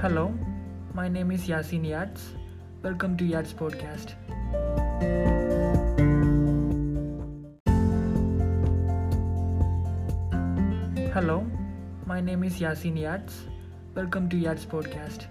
Hello, my name is Yasin Yats. Welcome to Yats Podcast. Hello, my name is Yasin Yats. Welcome to Yats Podcast.